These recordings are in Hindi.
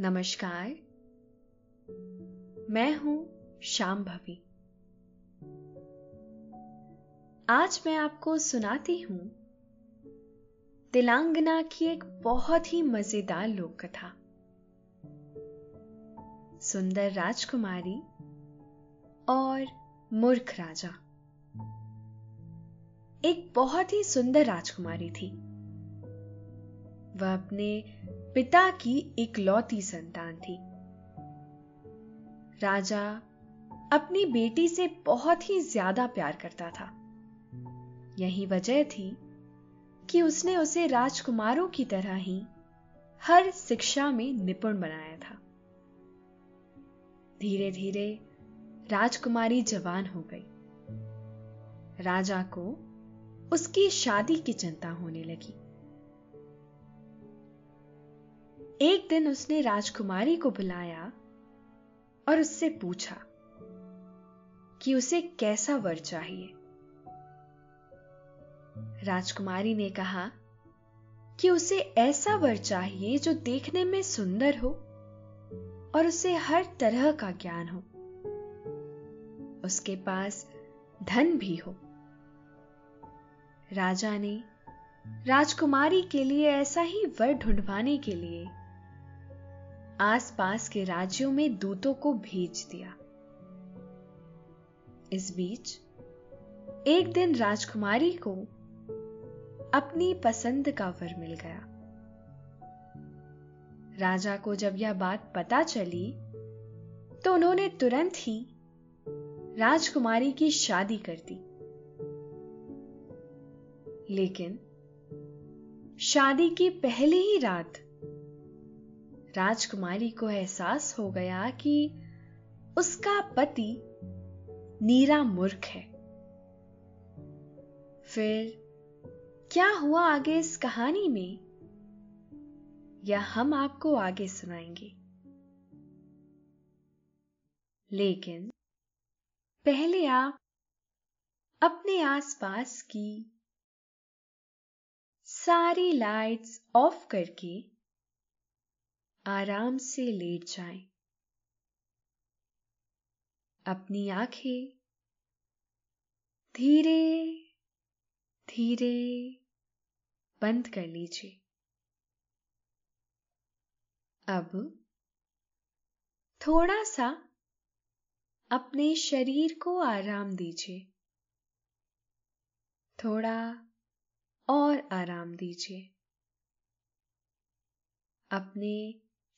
नमस्कार। मैं हूँ श्याम भवी। आज मैं आपको सुनाती हूँ तिलांगना की एक बहुत ही मज़ेदार लोक कथा सुंदर राजकुमारी और मूर्ख राजा। एक बहुत ही सुंदर राजकुमारी थी। वह अपने पिता की इकलौती संतान थी। राजा अपनी बेटी से बहुत ही ज़्यादा प्यार करता था। यही वजह थी कि उसने उसे राजकुमारों की तरह ही हर शिक्षा में निपुण बनाया था। धीरे धीरे राजकुमारी जवान हो गई। राजा को उसकी शादी की चिंता होने लगी। एक दिन उसने राजकुमारी को बुलाया और उससे पूछा कि उसे कैसा वर चाहिए। राजकुमारी ने कहा कि उसे ऐसा वर चाहिए जो देखने में सुंदर हो और उसे हर तरह का ज्ञान हो। उसके पास धन भी हो। राजा ने राजकुमारी के लिए ऐसा ही वर ढूंढवाने के लिए आसपास के राज्यों में दूतों को भेज दिया। इस बीच, एक दिन राजकुमारी को अपनी पसंद का वर मिल गया। राजा को जब यह बात पता चली तो उन्होंने तुरंत ही राजकुमारी की शादी कर दी। लेकिन, शादी की पहली ही रात राजकुमारी को एहसास हो गया कि उसका पति नीरा मूर्ख है। फिर क्या हुआ आगे इस कहानी में? यह हम आपको आगे सुनाएँगे? लेकिन पहले आप अपने आसपास की सारी लाइट्स ऑफ़ करके आराम से लेट जाएँ। अपनी आँखें धीरे धीरे बंद कर लीजिए। अब थोड़ा सा अपने शरीर को आराम दीजिए। थोड़ा और आराम दीजिए। अपने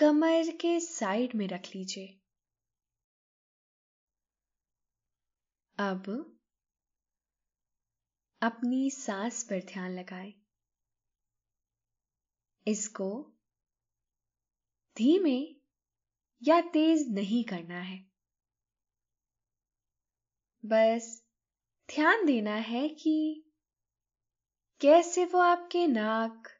कमर के साइड में रख लीजिए अब अपनी सांस पर ध्यान लगाएँ। इसको धीमे या तेज नहीं करना है बस ध्यान देना है कि कैसे वो आपके नाक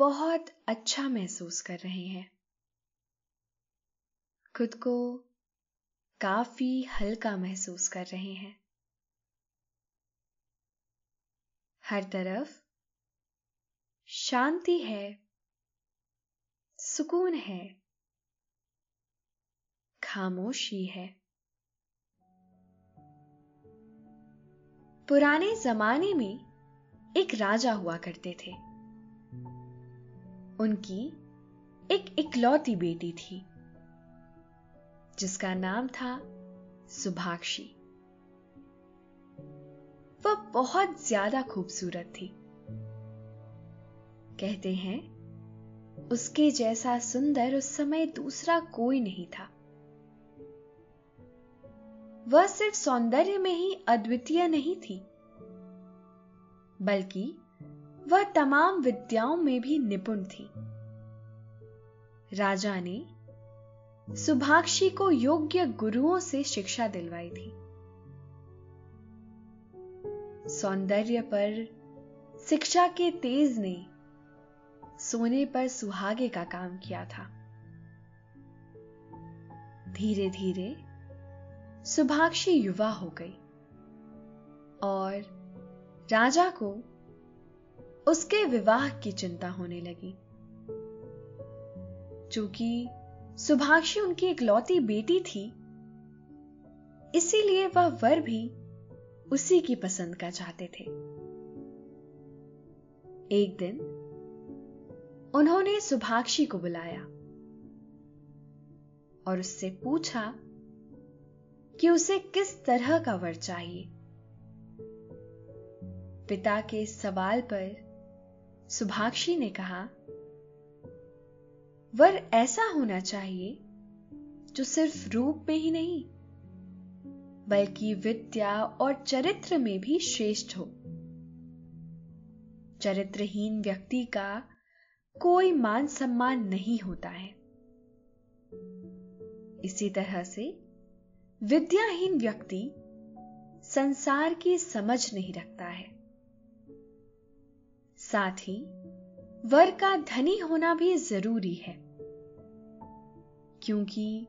बहुत अच्छा महसूस कर रहे हैं। खुद को काफ़ी हल्का महसूस कर रहे हैं। हर तरफ़ शांति है, सुकून है, खामोशी है। पुराने जमाने में एक राजा हुआ करते थे। उनकी एक इकलौती बेटी थी, जिसका नाम था सुभाक्षी। वह बहुत ज़्यादा खूबसूरत थी। कहते हैं, उसके जैसा सुंदर उस समय दूसरा कोई नहीं था। वह सिर्फ़ सौंदर्य में ही अद्वितीय नहीं थी, बल्कि वह तमाम विद्याओं में भी निपुण थी। राजा ने सुभाक्षी को योग्य गुरुओं से शिक्षा दिलवाई थी। सौंदर्य पर, शिक्षा के तेज ने सोने पर सुहागे का काम किया था। धीरे धीरे सुभाक्षी युवा हो गई और राजा को उसके विवाह की चिंता होने लगी। चूँकि सुभाक्षी उनकी इकलौती बेटी थी, इसीलिए वह वर भी उसी की पसंद का चाहते थे। एक दिन उन्होंने सुभाक्षी को बुलाया और उससे पूछा कि उसे किस तरह का वर चाहिए। पिता के सवाल पर सुभाक्षी ने कहा, वर ऐसा होना चाहिए जो सिर्फ़ रूप में ही नहीं, बल्कि विद्या और चरित्र में भी श्रेष्ठ हो। चरित्रहीन व्यक्ति का कोई मान सम्मान नहीं होता है। इसी तरह से विद्याहीन व्यक्ति संसार की समझ नहीं रखता है। साथ ही वर का धनी होना भी ज़रूरी है। क्योंकि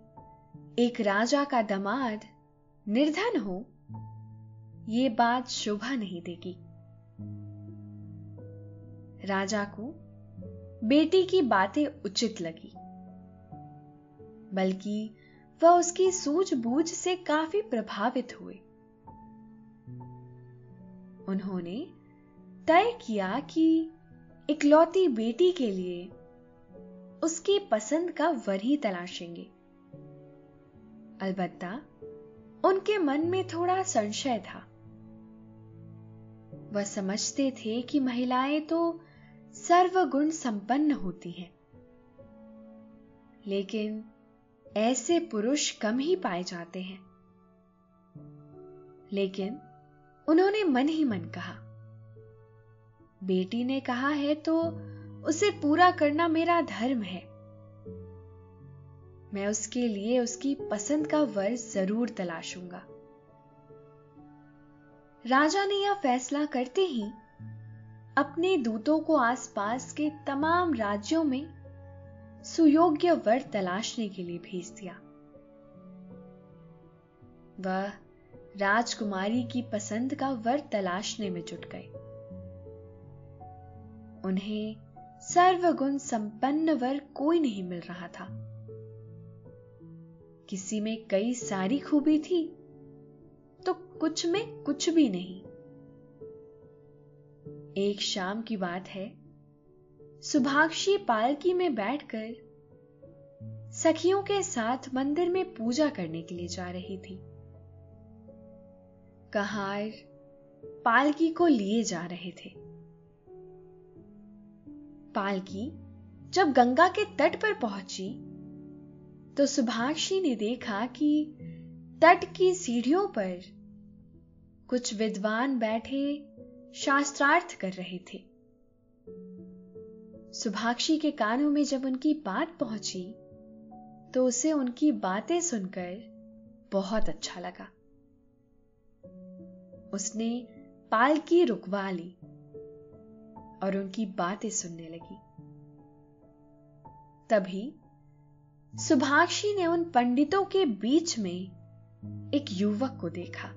एक राजा का दमाद निर्धन हो यह बात शोभा नहीं देगी। राजा को बेटी की बातें उचित लगी, बल्कि वह उसकी सूझबूझ से काफ़ी प्रभावित हुए। उन्होंने तय किया कि इकलौती बेटी के लिए उसकी पसंद का वर ही तलाशेंगे। अलबत्ता, उनके मन में थोड़ा संशय था। वह समझते थे कि महिलाएँ तो सर्वगुण संपन्न होती हैं। लेकिन ऐसे पुरुष कम ही पाए जाते हैं। लेकिन उन्होंने मन ही मन कहा बेटी ने कहा है तो उसे पूरा करना मेरा धर्म है। मैं उसके लिए उसकी पसंद का वर ज़रूर तलाशूँगा। राजा ने यह फैसला करते ही अपने दूतों को आसपास के तमाम राज्यों में सुयोग्य वर तलाशने के लिए भेज दिया। वह राजकुमारी की पसंद का वर तलाशने में जुट गए। उन्हें सर्वगुण संपन्न वर कोई नहीं मिल रहा था। किसी में कई सारी खूबी थी तो कुछ में कुछ भी नहीं। एक शाम की बात है सुभाक्षी पालकी में बैठकर सखियों के साथ मंदिर में पूजा करने के लिए जा रही थी। कहार पालकी को लिए जा रहे थे। पालकी जब गंगा के तट पर पहुँची तो सुभाक्षी ने देखा कि तट की सीढ़ियों पर कुछ विद्वान बैठे शास्त्रार्थ कर रहे थे। सुभाक्षी के कानों में जब उनकी बात पहुँची तो उसे उनकी बातें सुनकर बहुत अच्छा लगा। उसने पालकी रुकवा ली। और उनकी बातें सुनने लगी। तभी सुभाक्षी ने उन पंडितों के बीच में एक युवक को देखा।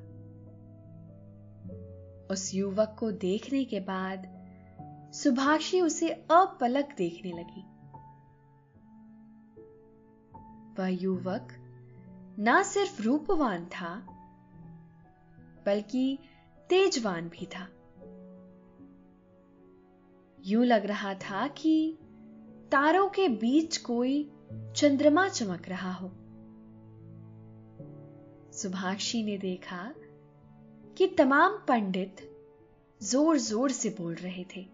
उस युवक को देखने के बाद सुभाक्षी उसे अपलक देखने लगी। वह युवक ना सिर्फ़ रूपवान था, बल्कि तेजवान भी था। यूँ लग रहा था कि तारों के बीच कोई चंद्रमा चमक रहा हो। सुभाषी ने देखा कि तमाम पंडित ज़ोर ज़ोर से बोल रहे थे।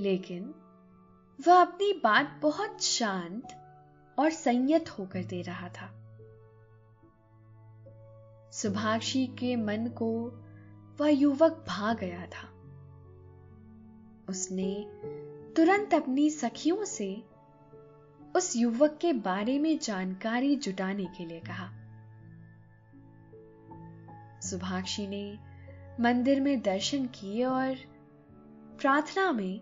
लेकिन वह अपनी बात बहुत शांत और संयत होकर दे रहा था। सुभाक्षी के मन को वह युवक भा गया था। उसने तुरंत अपनी सखियों से उस युवक के बारे में जानकारी जुटाने के लिए कहा। सुभाक्षी ने मंदिर में दर्शन किए और प्रार्थना में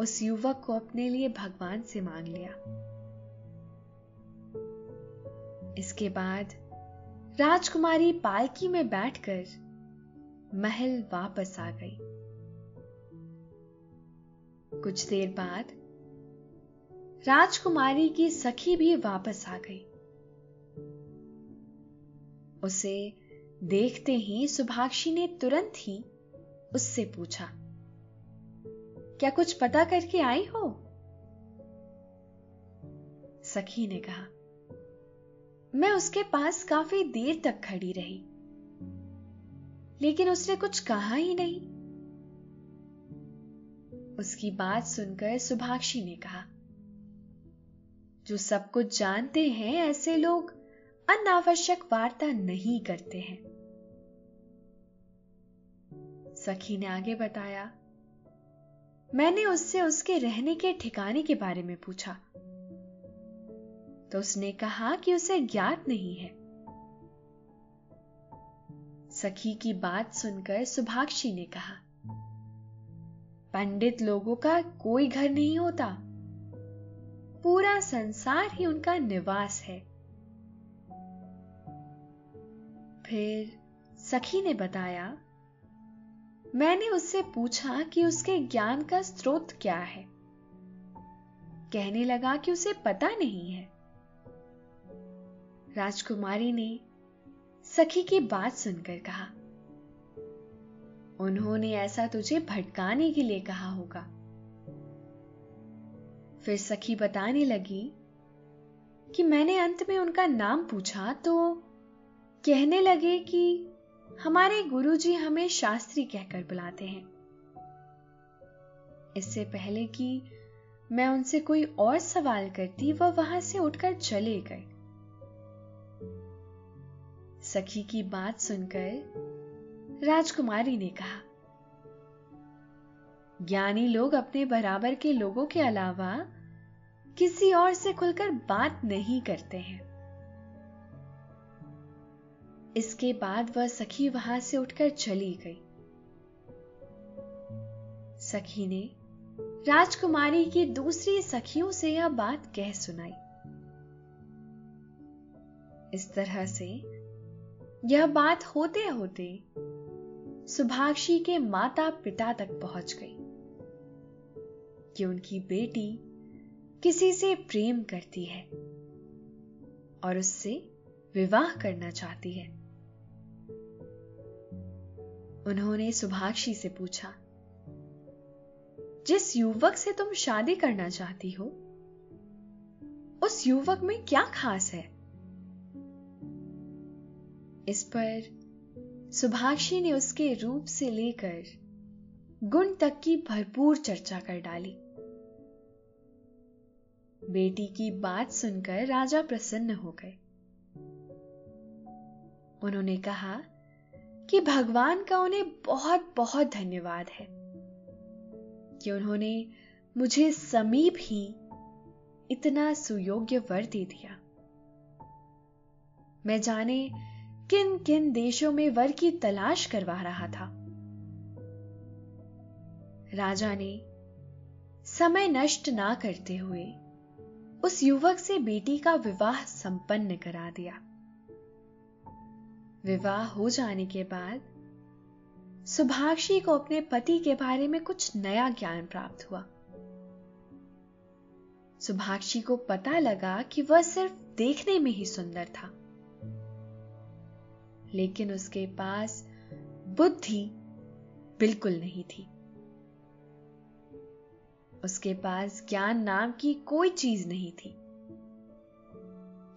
उस युवक को अपने लिए भगवान से मांग लिया। इसके बाद राजकुमारी पालकी में बैठकर महल वापस आ गई। कुछ देर बाद राजकुमारी की सखी भी वापस आ गई। उसे देखते ही सुभाक्षी ने तुरंत ही उससे पूछा, क्या कुछ पता करके आई हो? सखी ने कहा, मैं उसके पास काफ़ी देर तक खड़ी रही, लेकिन उसने कुछ कहा ही नहीं। उसकी बात सुनकर सुभाक्षी ने कहा, जो सब कुछ जानते हैं, ऐसे लोग अनावश्यक वार्ता नहीं करते हैं। सखी ने आगे बताया, मैंने उससे उसके रहने के ठिकाने के बारे में पूछा। तो उसने कहा कि उसे ज्ञात नहीं है। सखी की बात सुनकर सुभाक्षी ने कहा पंडित लोगों का कोई घर नहीं होता। पूरा संसार ही उनका निवास है। फिर सखी ने बताया, मैंने उससे पूछा कि उसके ज्ञान का स्रोत क्या है। कहने लगा कि उसे पता नहीं है। राजकुमारी ने सखी की बात सुनकर कहा उन्होंने ऐसा तुझे भटकाने के लिए कहा होगा। फिर सखी बताने लगी कि मैंने अंत में उनका नाम पूछा तो कहने लगे कि हमारे गुरुजी हमें शास्त्री कहकर बुलाते हैं। इससे पहले कि मैं उनसे कोई और सवाल करती, वह वहाँ से उठकर चले गए। सखी की बात सुनकर राजकुमारी ने कहा, ज्ञानी लोग अपने बराबर के लोगों के अलावा किसी और से खुलकर बात नहीं करते हैं। इसके बाद वह सखी वहाँ से उठकर चली गई। सखी ने राजकुमारी की दूसरी सखियों से यह बात कह सुनाई। इस तरह से यह बात होते होते सुभाक्षी के माता पिता तक पहुँच गई। कि उनकी बेटी किसी से प्रेम करती है और उससे विवाह करना चाहती है। उन्होंने सुभाक्षी से पूछा, जिस युवक से तुम शादी करना चाहती हो, उस युवक में क्या खास है? इस पर सुभाषी ने उसके रूप से लेकर गुण तक की भरपूर चर्चा कर डाली। बेटी की बात सुनकर राजा प्रसन्न हो गए। उन्होंने कहा कि भगवान का उन्हें बहुत बहुत धन्यवाद है कि उन्होंने मुझे समीप ही इतना सुयोग्य वर दे दिया। मैं जाने किन किन देशों में वर की तलाश करवा रहा था? राजा ने समय नष्ट ना करते हुए उस युवक से बेटी का विवाह संपन्न करा दिया। विवाह हो जाने के बाद सुभाक्षी को अपने पति के बारे में कुछ नया ज्ञान प्राप्त हुआ। सुभाक्षी को पता लगा कि वह सिर्फ़ देखने में ही सुंदर था। लेकिन उसके पास बुद्धि बिल्कुल नहीं थी। उसके पास ज्ञान नाम की कोई चीज़ नहीं थी।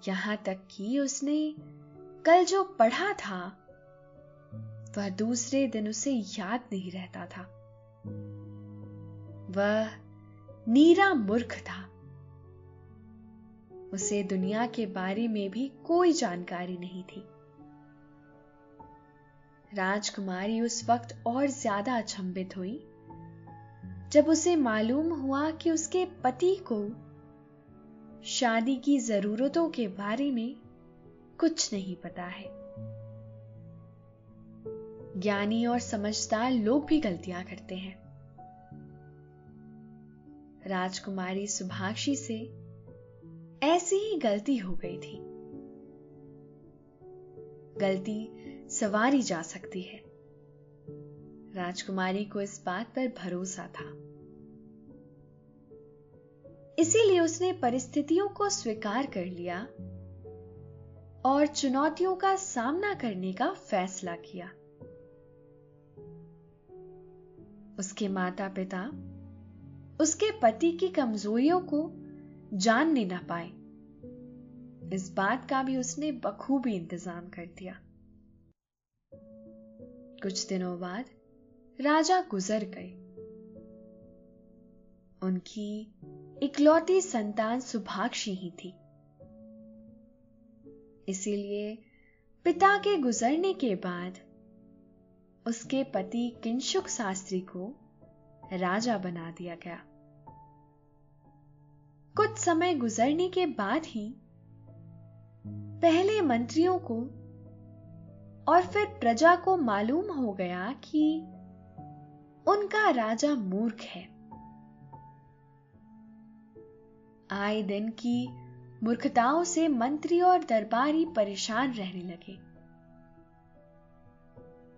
यहाँ तक कि उसने कल जो पढ़ा था, वह दूसरे दिन उसे याद नहीं रहता था। वह नीरा मूर्ख था। उसे दुनिया के बारे में भी कोई जानकारी नहीं थी। राजकुमारी उस वक्त और ज़्यादा अचंभित हुई। जब उसे मालूम हुआ कि उसके पति को शादी की जरूरतों के बारे में कुछ नहीं पता है, ज्ञानी और समझदार लोग भी गलतियाँ करते हैं। राजकुमारी सुभाक्षी से ऐसी ही गलती हो गई थी। गलती सवारी जा सकती है। राजकुमारी को इस बात पर भरोसा था। इसीलिए उसने परिस्थितियों को स्वीकार कर लिया और चुनौतियों का सामना करने का फैसला किया। उसके माता पिता उसके पति की कमजोरियों को जानने ना पाए। इस बात का भी उसने बखूबी इंतज़ाम कर दिया। कुछ दिनों बाद राजा गुजर गए। उनकी इकलौती संतान सुभाक्षी ही थी। इसीलिए पिता के गुजरने के बाद उसके पति किंशुक शास्त्री को राजा बना दिया गया। कुछ समय गुजरने के बाद ही पहले मंत्रियों को और फिर प्रजा को मालूम हो गया कि उनका राजा मूर्ख है। आए दिन की मूर्खताओं से मंत्री और दरबारी परेशान रहने लगे।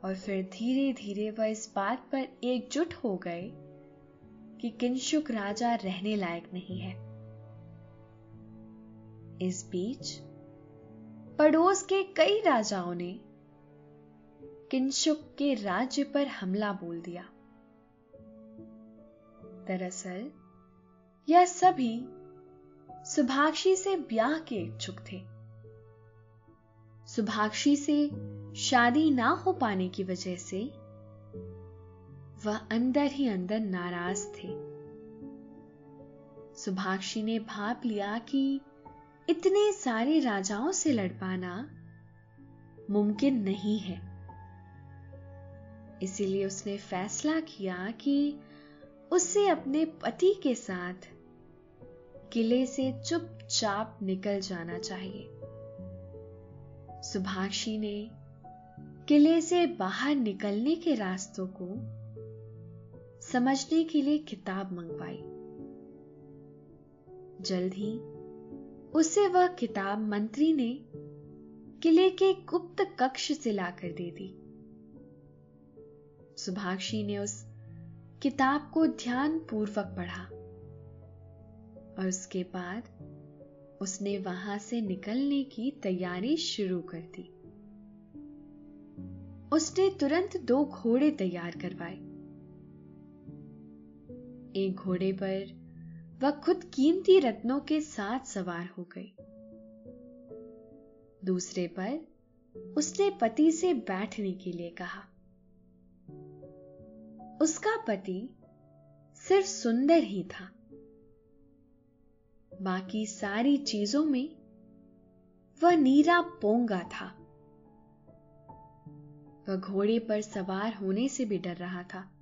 और फिर धीरे धीरे वह इस बात पर एकजुट हो गए कि किंशुक राजा रहने लायक नहीं है। इस बीच पड़ोस के कई राजाओं ने किंशुक के राज्य पर हमला बोल दिया। दरअसल, यह सभी सुभाक्षी से ब्याह के इच्छुक थे। सुभाक्षी से शादी ना हो पाने की वजह से वह अंदर ही अंदर नाराज़ थे। सुभाक्षी ने भाप लिया कि इतने सारे राजाओं से लड़ पाना मुमकिन नहीं है। इसीलिए उसने फैसला किया कि उसे अपने पति के साथ किले से चुपचाप निकल जाना चाहिए। सुभाषी ने किले से बाहर निकलने के रास्तों को समझने के लिए किताब मंगवाई। जल्द ही उसे वह किताब मंत्री ने किले के गुप्त कक्ष से लाकर दे दी। सुभाषी ने उस किताब को ध्यान पूर्वक पढ़ा और उसके बाद उसने वहाँ से निकलने की तैयारी शुरू कर दी। उसने तुरंत दो घोड़े तैयार करवाए। एक घोड़े पर वह खुद कीमती रत्नों के साथ सवार हो गई। दूसरे पर उसने पति से बैठने के लिए कहा। उसका पति सिर्फ़ सुंदर ही था। बाकी सारी चीज़ों में वह नीरा पोंगा था। वह घोड़े पर सवार होने से भी डर रहा था।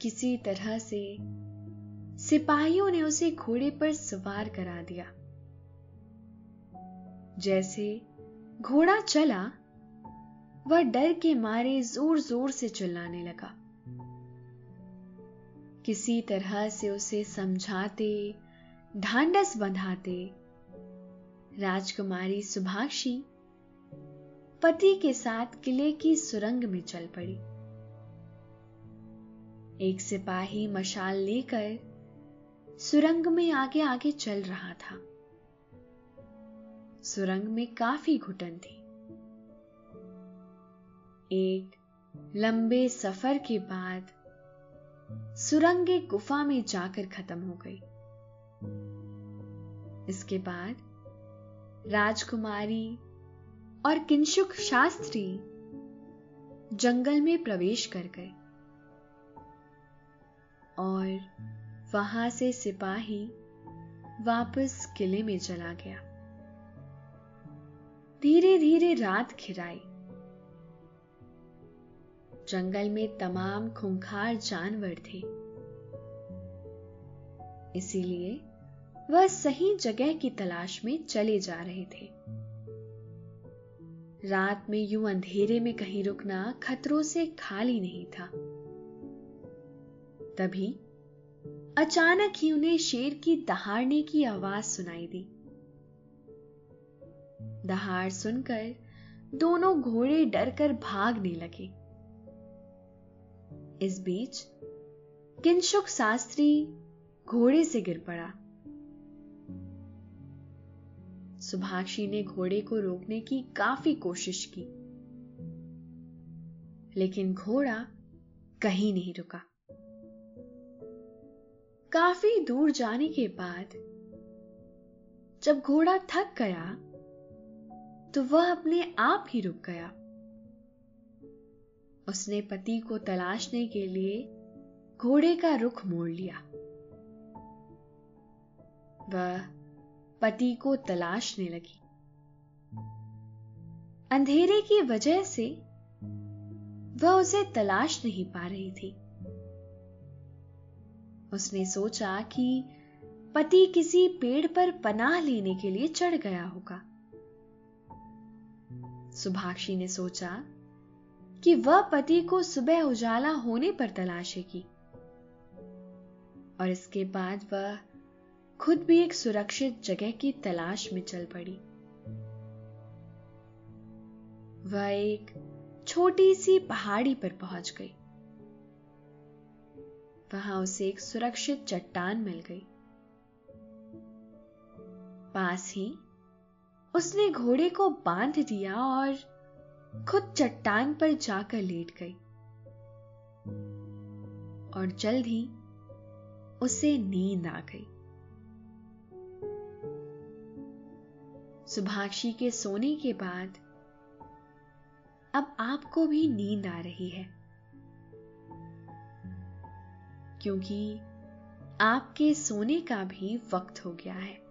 किसी तरह से सिपाहियों ने उसे घोड़े पर सवार करा दिया। जैसे घोड़ा चला वह डर के मारे ज़ोर ज़ोर से चिल्लाने लगा। किसी तरह से उसे समझाते ढांडस बंधाते, राजकुमारी सुभाषी पति के साथ किले की सुरंग में चल पड़ी। एक सिपाही मशाल लेकर सुरंग में आगे आगे चल रहा था। सुरंग में काफ़ी घुटन थी। एक लंबे सफ़र के बाद सुरंग एक गुफा में जाकर खत्म हो गई। इसके बाद राजकुमारी और किंशुक शास्त्री जंगल में प्रवेश कर गए और वहाँ से सिपाही वापस किले में चला गया। धीरे धीरे रात खिराई। जंगल में तमाम खूंखार जानवर थे। इसीलिए वह सही जगह की तलाश में चले जा रहे थे। रात में यूँ अंधेरे में कहीं रुकना खतरों से खाली नहीं था। तभी अचानक ही उन्हें शेर की दहाड़ने की आवाज़ सुनाई दी। दहाड़ सुनकर दोनों घोड़े डरकर भागने लगे। इस बीच किंशुक शास्त्री घोड़े से गिर पड़ा। सुभाषी ने घोड़े को रोकने की काफ़ी कोशिश की, लेकिन घोड़ा कहीं नहीं रुका। काफ़ी दूर जाने के बाद जब घोड़ा थक गया तो वह अपने आप ही रुक गया। उसने पति को तलाशने के लिए घोड़े का रुख मोड़ लिया। वह पति को तलाशने लगी। अंधेरे की वजह से वह उसे तलाश नहीं पा रही थी। उसने सोचा कि पति किसी पेड़ पर पनाह लेने के लिए चढ़ गया होगा। सुभाषी ने सोचा कि वह पति को सुबह उजाला होने पर तलाशेगी और इसके बाद वह खुद भी एक सुरक्षित जगह की तलाश में चल पड़ी। वह एक छोटी सी पहाड़ी पर पहुँच गई। वहाँ उसे एक सुरक्षित चट्टान मिल गई। पास ही उसने घोड़े को बाँध दिया और खुद चट्टान पर जाकर लेट गई। और जल्द ही उसे नींद आ गई। सुभाषी के सोने के बाद अब आपको भी नींद आ रही है, क्योंकि आपके सोने का भी वक्त हो गया है।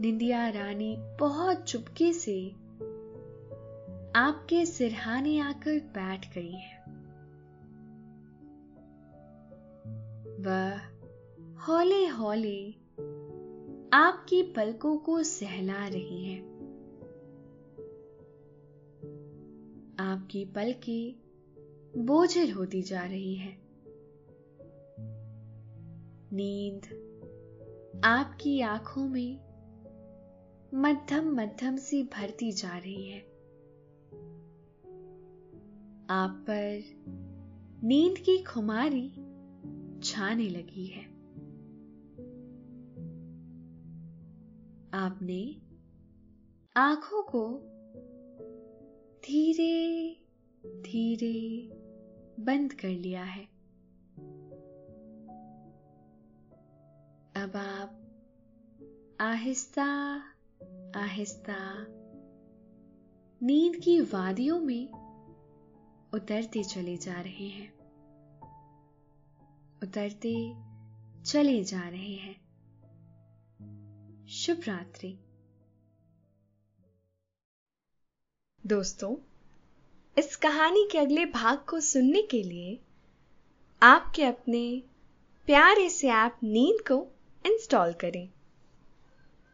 निंदिया रानी बहुत चुपके से आपके सिरहाने आकर बैठ गई है। वह हौले हौले आपकी पलकों को सहला रही है। आपकी पलकें बोझल होती जा रही है। नींद आपकी आँखों में मध्यम मध्यम सी भरती जा रही है। आप पर नींद की खुमारी छाने लगी है। आपने आँखों को धीरे धीरे बंद कर लिया है। अब आप आहिस्ता आहिस्ता। नींद की वादियों में उतरते चले जा रहे हैं। उतरते चले जा रहे हैं। शुभ रात्रि। दोस्तों, इस कहानी के अगले भाग को सुनने के लिए आपके अपने प्यारे से ऐप नींद को इंस्टॉल करें।